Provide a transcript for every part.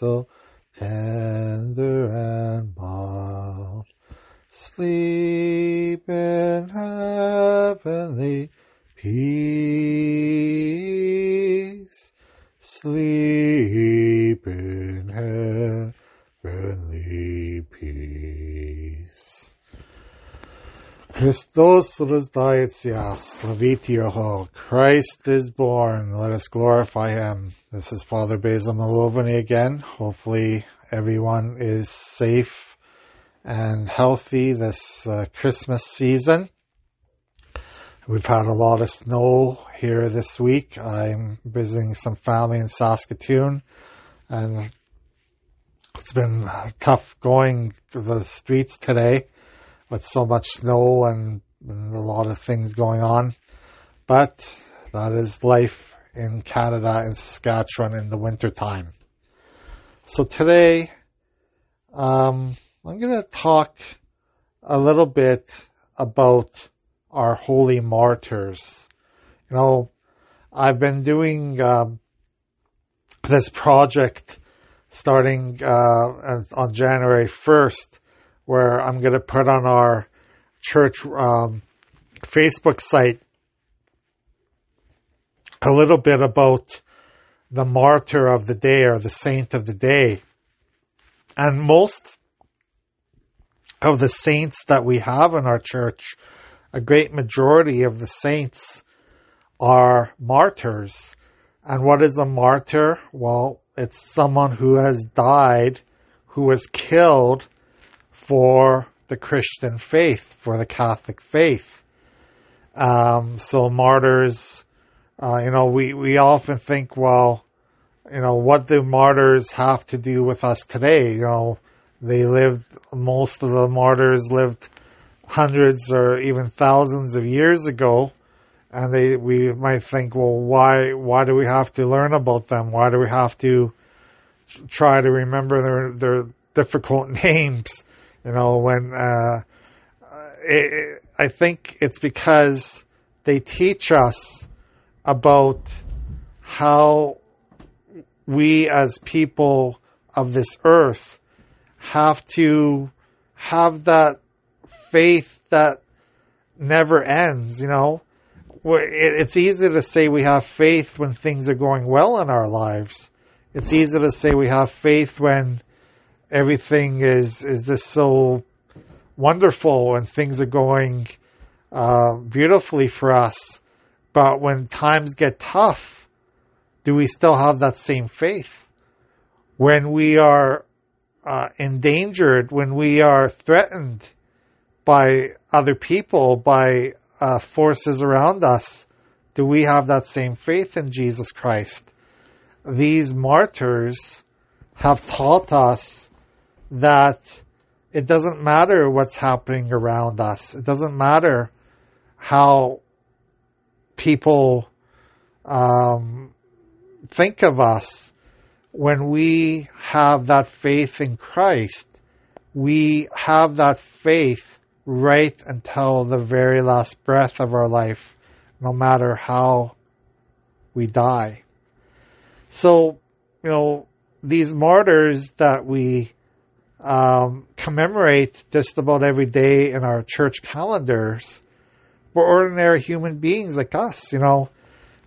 so tender and mild, sleep in heavenly peace. Sleep in heavenly peace. Christos Rosdaitsia, Slaviti Yoho. Christ is born. Let us glorify him. This is Father Basil Malovany again. Hopefully everyone is safe and healthy this uh, Christmas season. We've had a lot of snow here this week. I'm visiting some family in Saskatoon and it's been tough going the streets today with so much snow and, and a lot of things going on. But that is life in Canada and Saskatchewan in the wintertime. So today, um, I'm going to talk a little bit about our holy martyrs. You know, I've been doing um, this project starting uh, on January 1st, where I'm going to put on our church um, Facebook site a little bit about the martyr of the day or the saint of the day. And most of the saints that we have in our church a great majority of the saints are martyrs. And what is a martyr? Well, it's someone who has died, who was killed for the Christian faith, for the Catholic faith. Um, so martyrs, uh, you know, we, we often think, well, you know, what do martyrs have to do with us today? You know, they lived, most of the martyrs lived hundreds or even thousands of years ago, and they we might think, well, why why do we have to learn about them? Why do we have to try to remember their their difficult names? You know, when uh, it, I think it's because they teach us about how we as people of this earth have to have that faith that never ends, you know. It's easy to say we have faith when things are going well in our lives. It's easy to say we have faith when everything is is just so wonderful and things are going uh, beautifully for us. But when times get tough, do we still have that same faith? When we are uh, endangered, when we are threatened, by other people, by uh, forces around us, do we have that same faith in Jesus Christ? These martyrs have taught us that it doesn't matter what's happening around us. It doesn't matter how people um, think of us. When we have that faith in Christ, we have that faith right until the very last breath of our life, no matter how we die. So, you know, these martyrs that we um, commemorate just about every day in our church calendars were ordinary human beings like us. You know,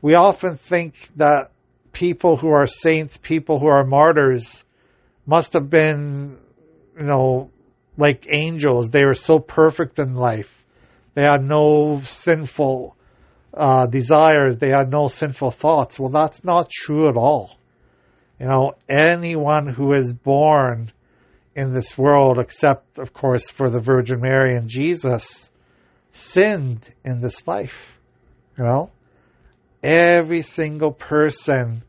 we often think that people who are saints, people who are martyrs, must have been, you know, like angels. They were so perfect in life. They had no sinful uh, desires. They had no sinful thoughts. Well, that's not true at all. You know, anyone who is born in this world, except, of course, for the Virgin Mary and Jesus, sinned in this life. You know, every single person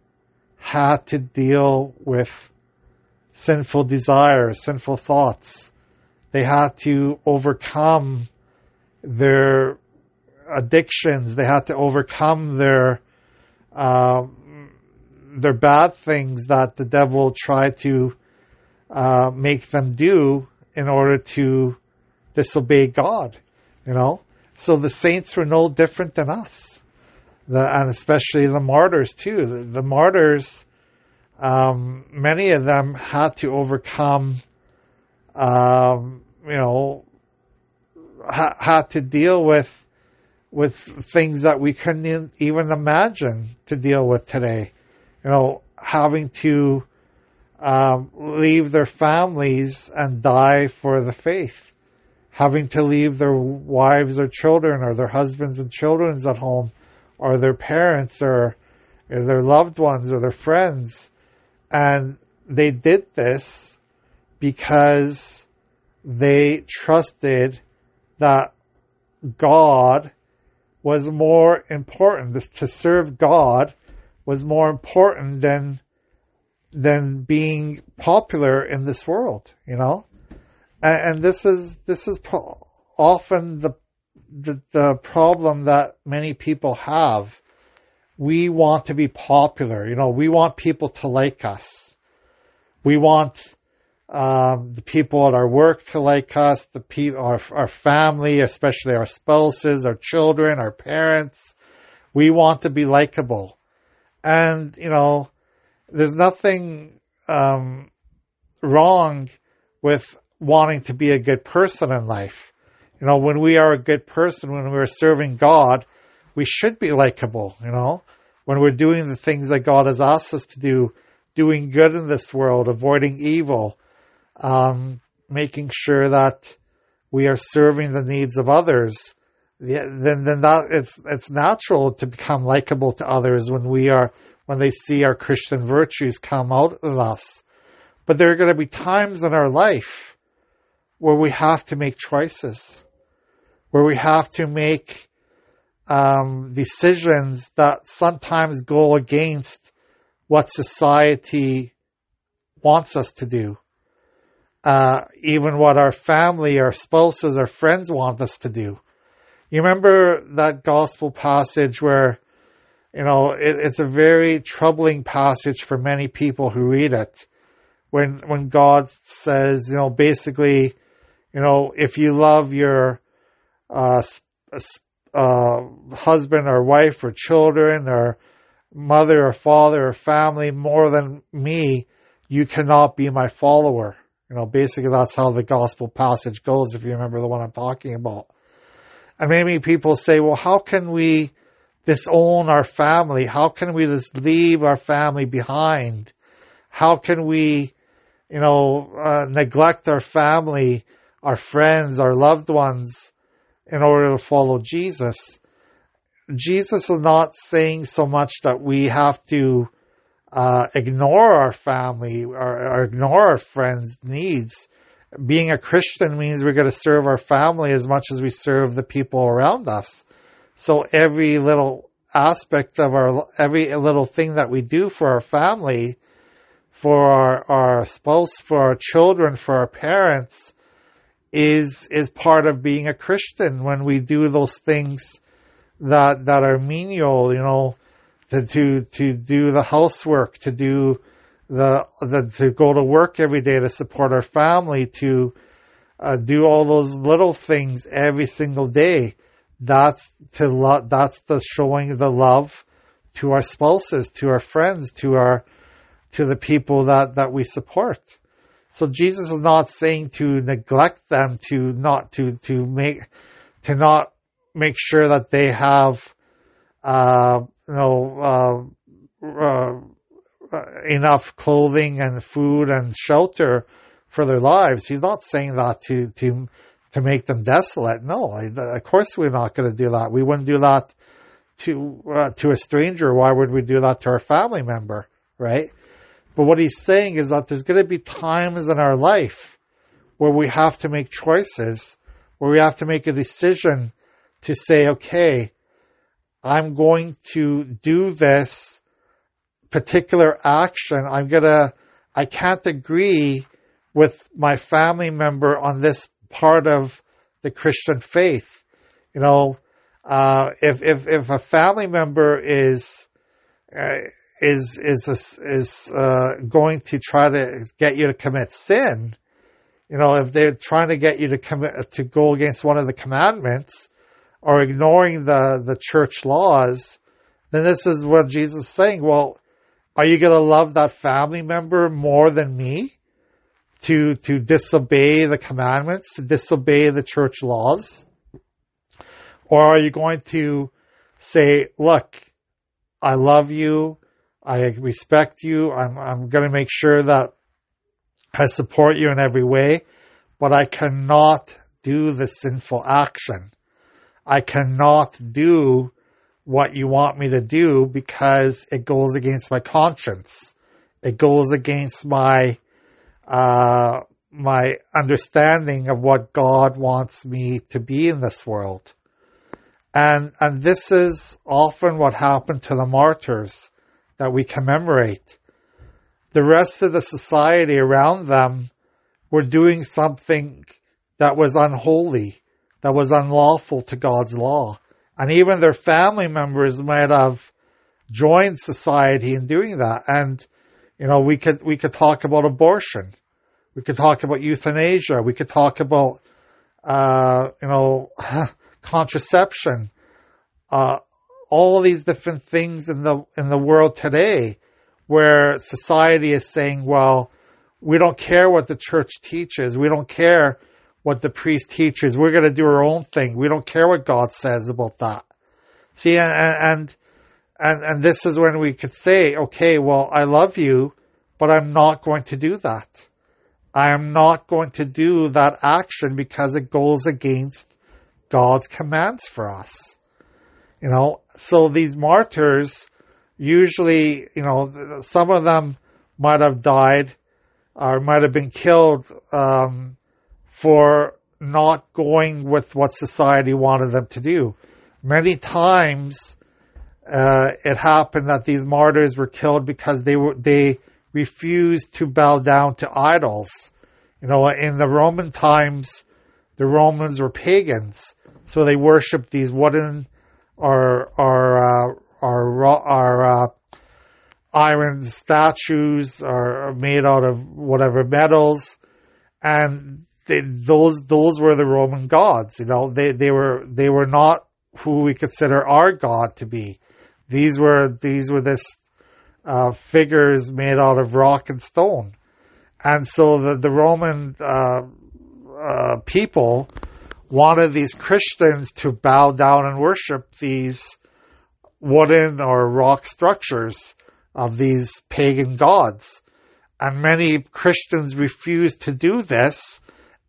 had to deal with sinful desires, sinful thoughts they had to overcome their addictions. They had to overcome their uh, their bad things that the devil tried to uh, make them do in order to disobey God, you know? So the saints were no different than us. The, and especially the martyrs too. The, the martyrs, um, many of them had to overcome, um, you know, ha- had to deal with with things that we couldn't even imagine to deal with today. You know, having to um, leave their families and die for the faith, having to leave their wives or children or their husbands and children at home, or their parents or, or their loved ones or their friends. And they did this because they trusted that God was more important. To serve God was more important than than being popular in this world. You know, and, and this is this is pro- often the, the the problem that many people have. We want to be popular. You know, we want people to like us. We want um, the people at our work to like us, the people, our, our family, especially our spouses, our children, our parents. We want to be likable. And, you know, there's nothing, um, wrong with wanting to be a good person in life. You know, when we are a good person, when we're serving God, we should be likable, you know, when we're doing the things that God has asked us to do, doing good in this world, avoiding evil, um, making sure that we are serving the needs of others, then then that it's it's natural to become likable to others when we are when they see our Christian virtues come out of us. But there are going to be times in our life where we have to make choices, where we have to make um, decisions that sometimes go against what society wants us to do uh, even what our family, our spouses, our friends want us to do. You remember that gospel passage where, you know, it, it's a very troubling passage for many people who read it. When, when God says, you know, basically, you know, if you love your, uh, uh, husband or wife or children or mother or father or family more than me, you cannot be my follower. You know, basically that's how the gospel passage goes, if you remember the one I'm talking about. And maybe people say, well, how can we disown our family? How can we just leave our family behind? How can we, you know, uh, neglect our family, our friends, our loved ones in order to follow Jesus? Jesus is not saying so much that we have to uh, ignore our family or, or, ignore our friends' needs. Being a Christian means we're going to serve our family as much as we serve the people around us. So every little aspect of our, every little thing that we do for our family, for our, our spouse, for our children, for our parents, is is part of being a Christian when we do those things that that are menial, you know, to to to do the housework, to do the, the to go to work every day to support our family, to uh, do all those little things every single day. That's to lo- that's the showing the love to our spouses, to our friends, to our to the people that that we support. So Jesus is not saying to neglect them, to not to to make to not make sure that they have uh, you know, uh, uh, enough clothing and food and shelter for their lives. He's not saying that to to to make them desolate. No, of course we're not going to do that. We wouldn't do that to uh, to a stranger. Why would we do that to our family member, right? But what he's saying is that there's going to be times in our life where we have to make choices, where we have to make a decision to say, okay, I'm going to do this particular action. I'm gonna, I can't agree with my family member on this part of the Christian faith. You know, uh, if, if, if a family member is, uh, is is is uh, going to try to get you to commit sin, you know, if they're trying to get you to commit to go against one of the commandments or ignoring the the church laws, then this is what Jesus is saying. Well, are you going to love that family member more than me? To to disobey the commandments, to disobey the church laws, or are you going to say, "Look, I love you. I respect you. I'm, I'm going to make sure that I support you in every way, but I cannot do the sinful action. I cannot do what you want me to do because it goes against my conscience. It goes against my, uh, my understanding of what God wants me to be in this world. And, and this is often what happened to the martyrs that we commemorate. The rest of the society around them were doing something that was unholy, that was unlawful to God's law. And even their family members might have joined society in doing that. And, you know, we could, we could talk about abortion. We could talk about euthanasia. We could talk about, uh, you know, contraception, uh, all these different things in the in the world today, where society is saying, well, we don't care what the church teaches, we don't care what the priest teaches, we're going to do our own thing. We don't care what God says about that. See, and and and, and this is when we could say, okay, well, I love you, but I'm not going to do that. I am not going to do that action because it goes against God's commands for us. You know, so these martyrs usually, you know, some of them might have died or might have been killed um, for not going with what society wanted them to do. Many times, uh, it happened that these martyrs were killed because they were they refused to bow down to idols. You know, in the Roman times, the Romans were pagans, so they worshipped these wooden or or uh, or, or uh, iron statues are made out of whatever metals, and they, those those were the Roman gods. You know, they they were they were not who we consider our God to be. These were these were this uh, figures made out of rock and stone, and so the the Roman uh, uh, people wanted these Christians to bow down and worship these wooden or rock structures of these pagan gods. And many Christians refused to do this,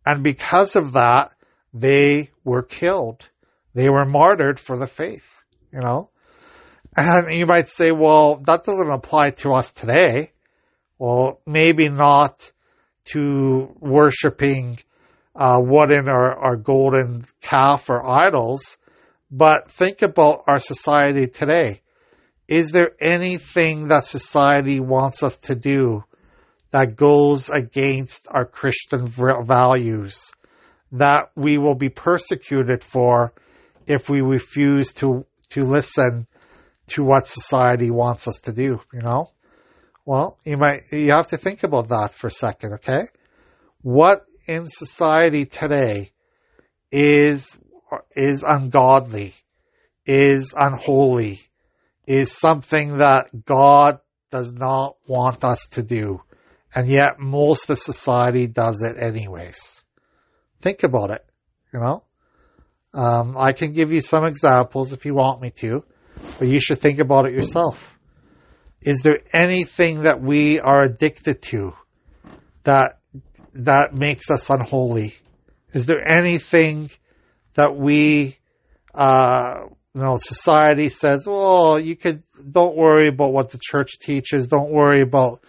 and because of that, they were killed. They were martyred for the faith, you know? And you might say, well, that doesn't apply to us today. Well, maybe not to worshiping uh, wooden or, or golden calf or idols, but think about our society today. Is there anything that society wants us to do that goes against our Christian values that we will be persecuted for if we refuse to, to listen to what society wants us to do, you know? Well, you might, you have to think about that for a second, okay? What in society today is is ungodly, is unholy, is something that God does not want us to do. And yet most of society does it anyways. Think about it, you know? Um, I can give you some examples if you want me to, but you should think about it yourself. Is there anything that we are addicted to that that makes us unholy? Is there anything that we, uh, you know, society says, well, you could, don't worry about what the church teaches, don't worry about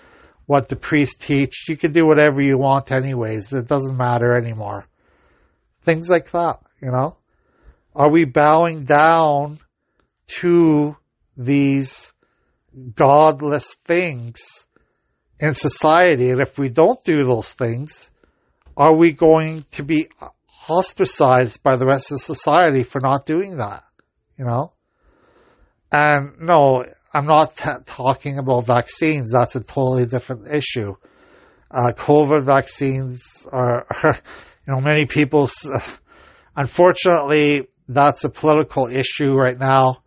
what the priest teach, you can do whatever you want anyways, it doesn't matter anymore. Things like that, you know? Are we bowing down to these godless things in society. And if we don't do those things, are we going to be ostracized by the rest of society for not doing that? You know? And no, I'm not t- talking about vaccines. That's a totally different issue. Uh, COVID vaccines are, are, you know, many people, unfortunately, that's a political issue right now.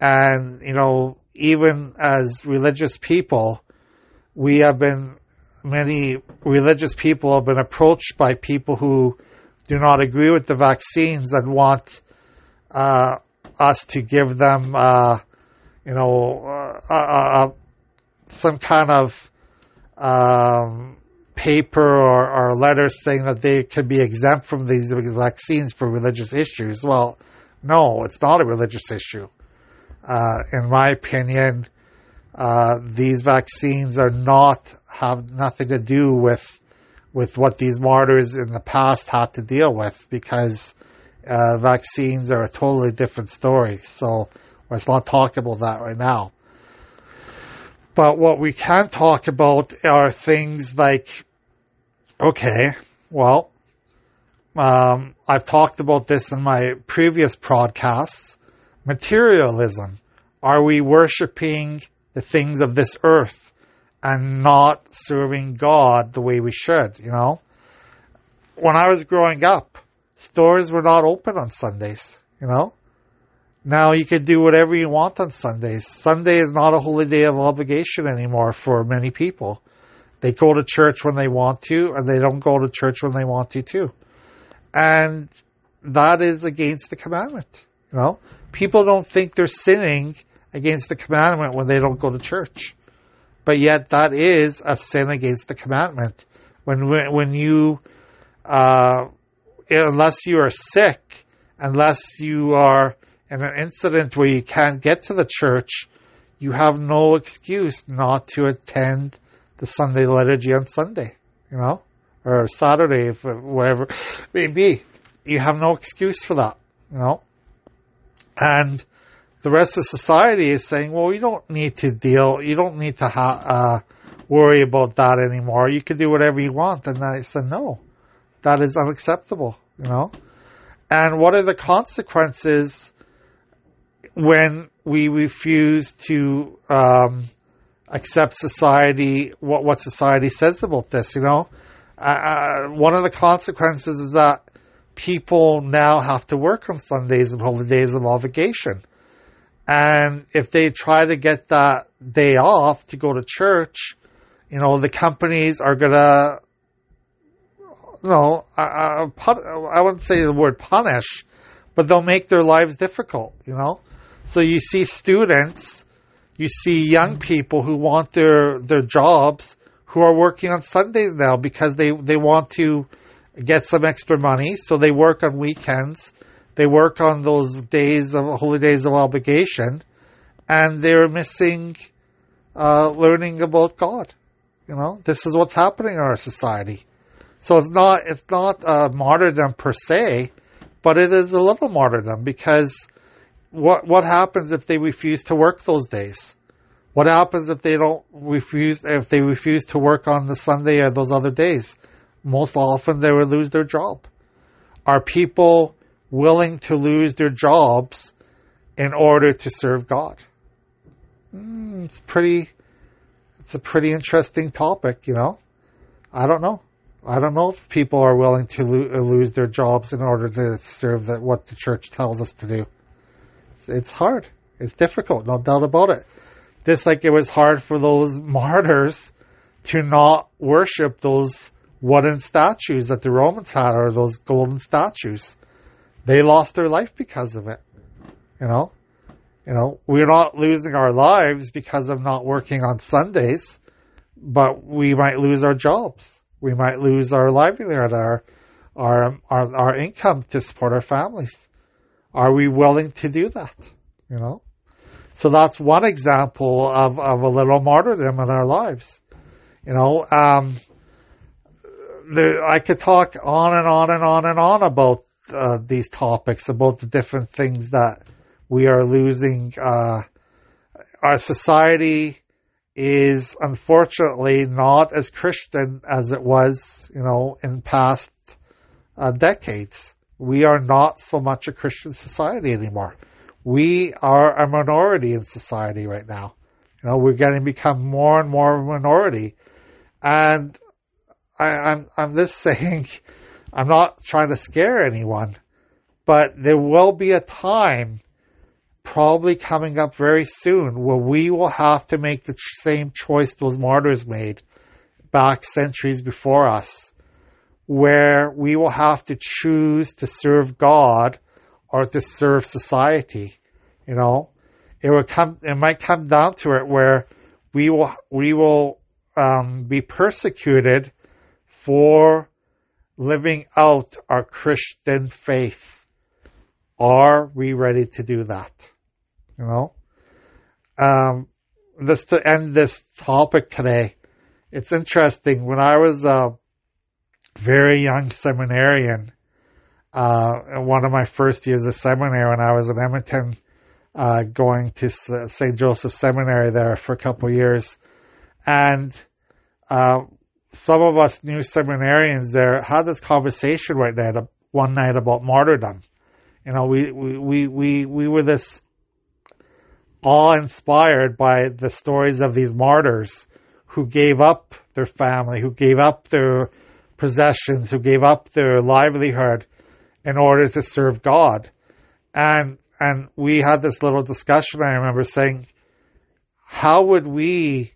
And, you know, even as religious people, we have been, many religious people have been approached by people who do not agree with the vaccines and want uh, us to give them, uh, you know, uh, uh, uh some kind of um, paper or, or letter saying that they could be exempt from these vaccines for religious issues. Well, no, it's not a religious issue. Uh, in my opinion, uh, these vaccines are not have nothing to do with with what these martyrs in the past had to deal with because uh, vaccines are a totally different story. So let's not talk about that right now. But what we can talk about are things like, okay, well, um, I've talked about this in my previous podcasts. Materialism. Are we worshiping the things of this earth and not serving God the way we should, you know? When I was growing up, stores were not open on Sundays, you know? Now you can do whatever you want on Sundays. Sunday is not a holy day of obligation anymore for many people. They go to church when they want to, and they don't go to church when they want to too. And that is against the commandment. You know, people don't think they're sinning against the commandment when they don't go to church, but yet that is a sin against the commandment. When when you, uh, unless you are sick, unless you are in an incident where you can't get to the church, you have no excuse not to attend the Sunday liturgy on Sunday, you know, or Saturday, if whatever it may be. You have no excuse for that, you know. And the rest of society is saying, well, you don't need to deal, you don't need to ha- uh, worry about that anymore. You can do whatever you want. And I said, no, that is unacceptable, you know. And what are the consequences when we refuse to um, accept society, what what society says about this. You know, uh, uh, one of the consequences is that people now have to work on Sundays and holidays of obligation, and if they try to get that day off to go to church, you know, the companies are gonna. No, I, I, I wouldn't say the word punish, but they'll make their lives difficult, you know? So you see students, you see young people who want their their jobs who are working on Sundays now because they they want to get some extra money, so they work on weekends. They work on those days of holy days of obligation, and they're missing uh, learning about God. You know, this is what's happening in our society. So it's not it's not a martyrdom per se, but it is a little martyrdom because what what happens if they refuse to work those days? What happens if they don't refuse if they refuse to work on the Sunday or those other days? Most often they would lose their job. Are people willing to lose their jobs in order to serve God? Mm, it's pretty it's a pretty interesting topic, you know. I don't know. I don't know if people are willing to lo- lose their jobs in order to serve that what the church tells us to do it's hard. It's difficult, no doubt about it. Just like it was hard for those martyrs to not worship those wooden statues that the Romans had or those golden statues. They lost their life because of it. You know? You know, we're not losing our lives because of not working on Sundays, but we might lose our jobs. We might lose our livelihood, our our our, our income to support our families. Are we willing to do that? You know? So that's one example of, of a little martyrdom in our lives. You know, um, there, I could talk on and on and on and on about uh, these topics, about the different things that we are losing. Uh, our society is unfortunately not as Christian as it was, you know, in past uh, decades we are not so much a Christian society anymore. we are a minority in society right now. You know, we're going to become more and more of a minority. And I, I'm, I'm just saying, I'm not trying to scare anyone, but there will be a time probably coming up very soon where we will have to make the same choice those martyrs made back centuries before us, where we will have to choose to serve God or to serve society. You know, it will come. It might come down to it where we will we will um, be persecuted for living out our Christian faith. Are we ready to do that? You know, um, this to end this topic today. It's interesting. When I was a very young seminarian, uh, one of my first years of seminary, when I was in Edmonton, uh, going to St. Joseph Seminary there for a couple years, and uh, some of us new seminarians there had this conversation right there one night about martyrdom. You know, we we we we, we were this awe inspired by the stories of these martyrs who gave up their family, who gave up their possessions, who gave up their livelihood in order to serve God. And and we had this little discussion I remember saying, how would we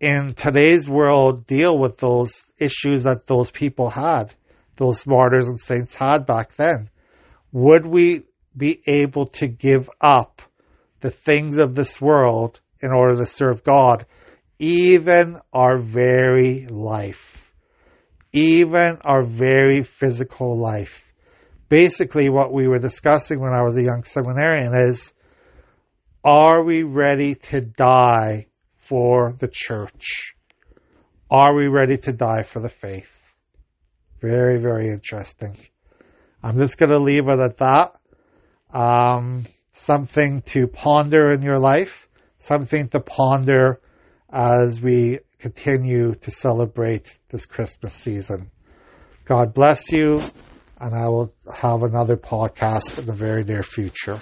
in today's world deal with those issues that those people had, those martyrs and saints had back then? Would we be able to give up the things of this world in order to serve God, even our very life, even our very physical life. Basically, what we were discussing when I was a young seminarian is are we ready to die for the church? Are we ready to die for the faith? Very, very interesting. I'm just going to leave it at that. Um, something to ponder in your life, something to ponder as we continue to celebrate this Christmas season. God bless you, and I will have another podcast in the very near future.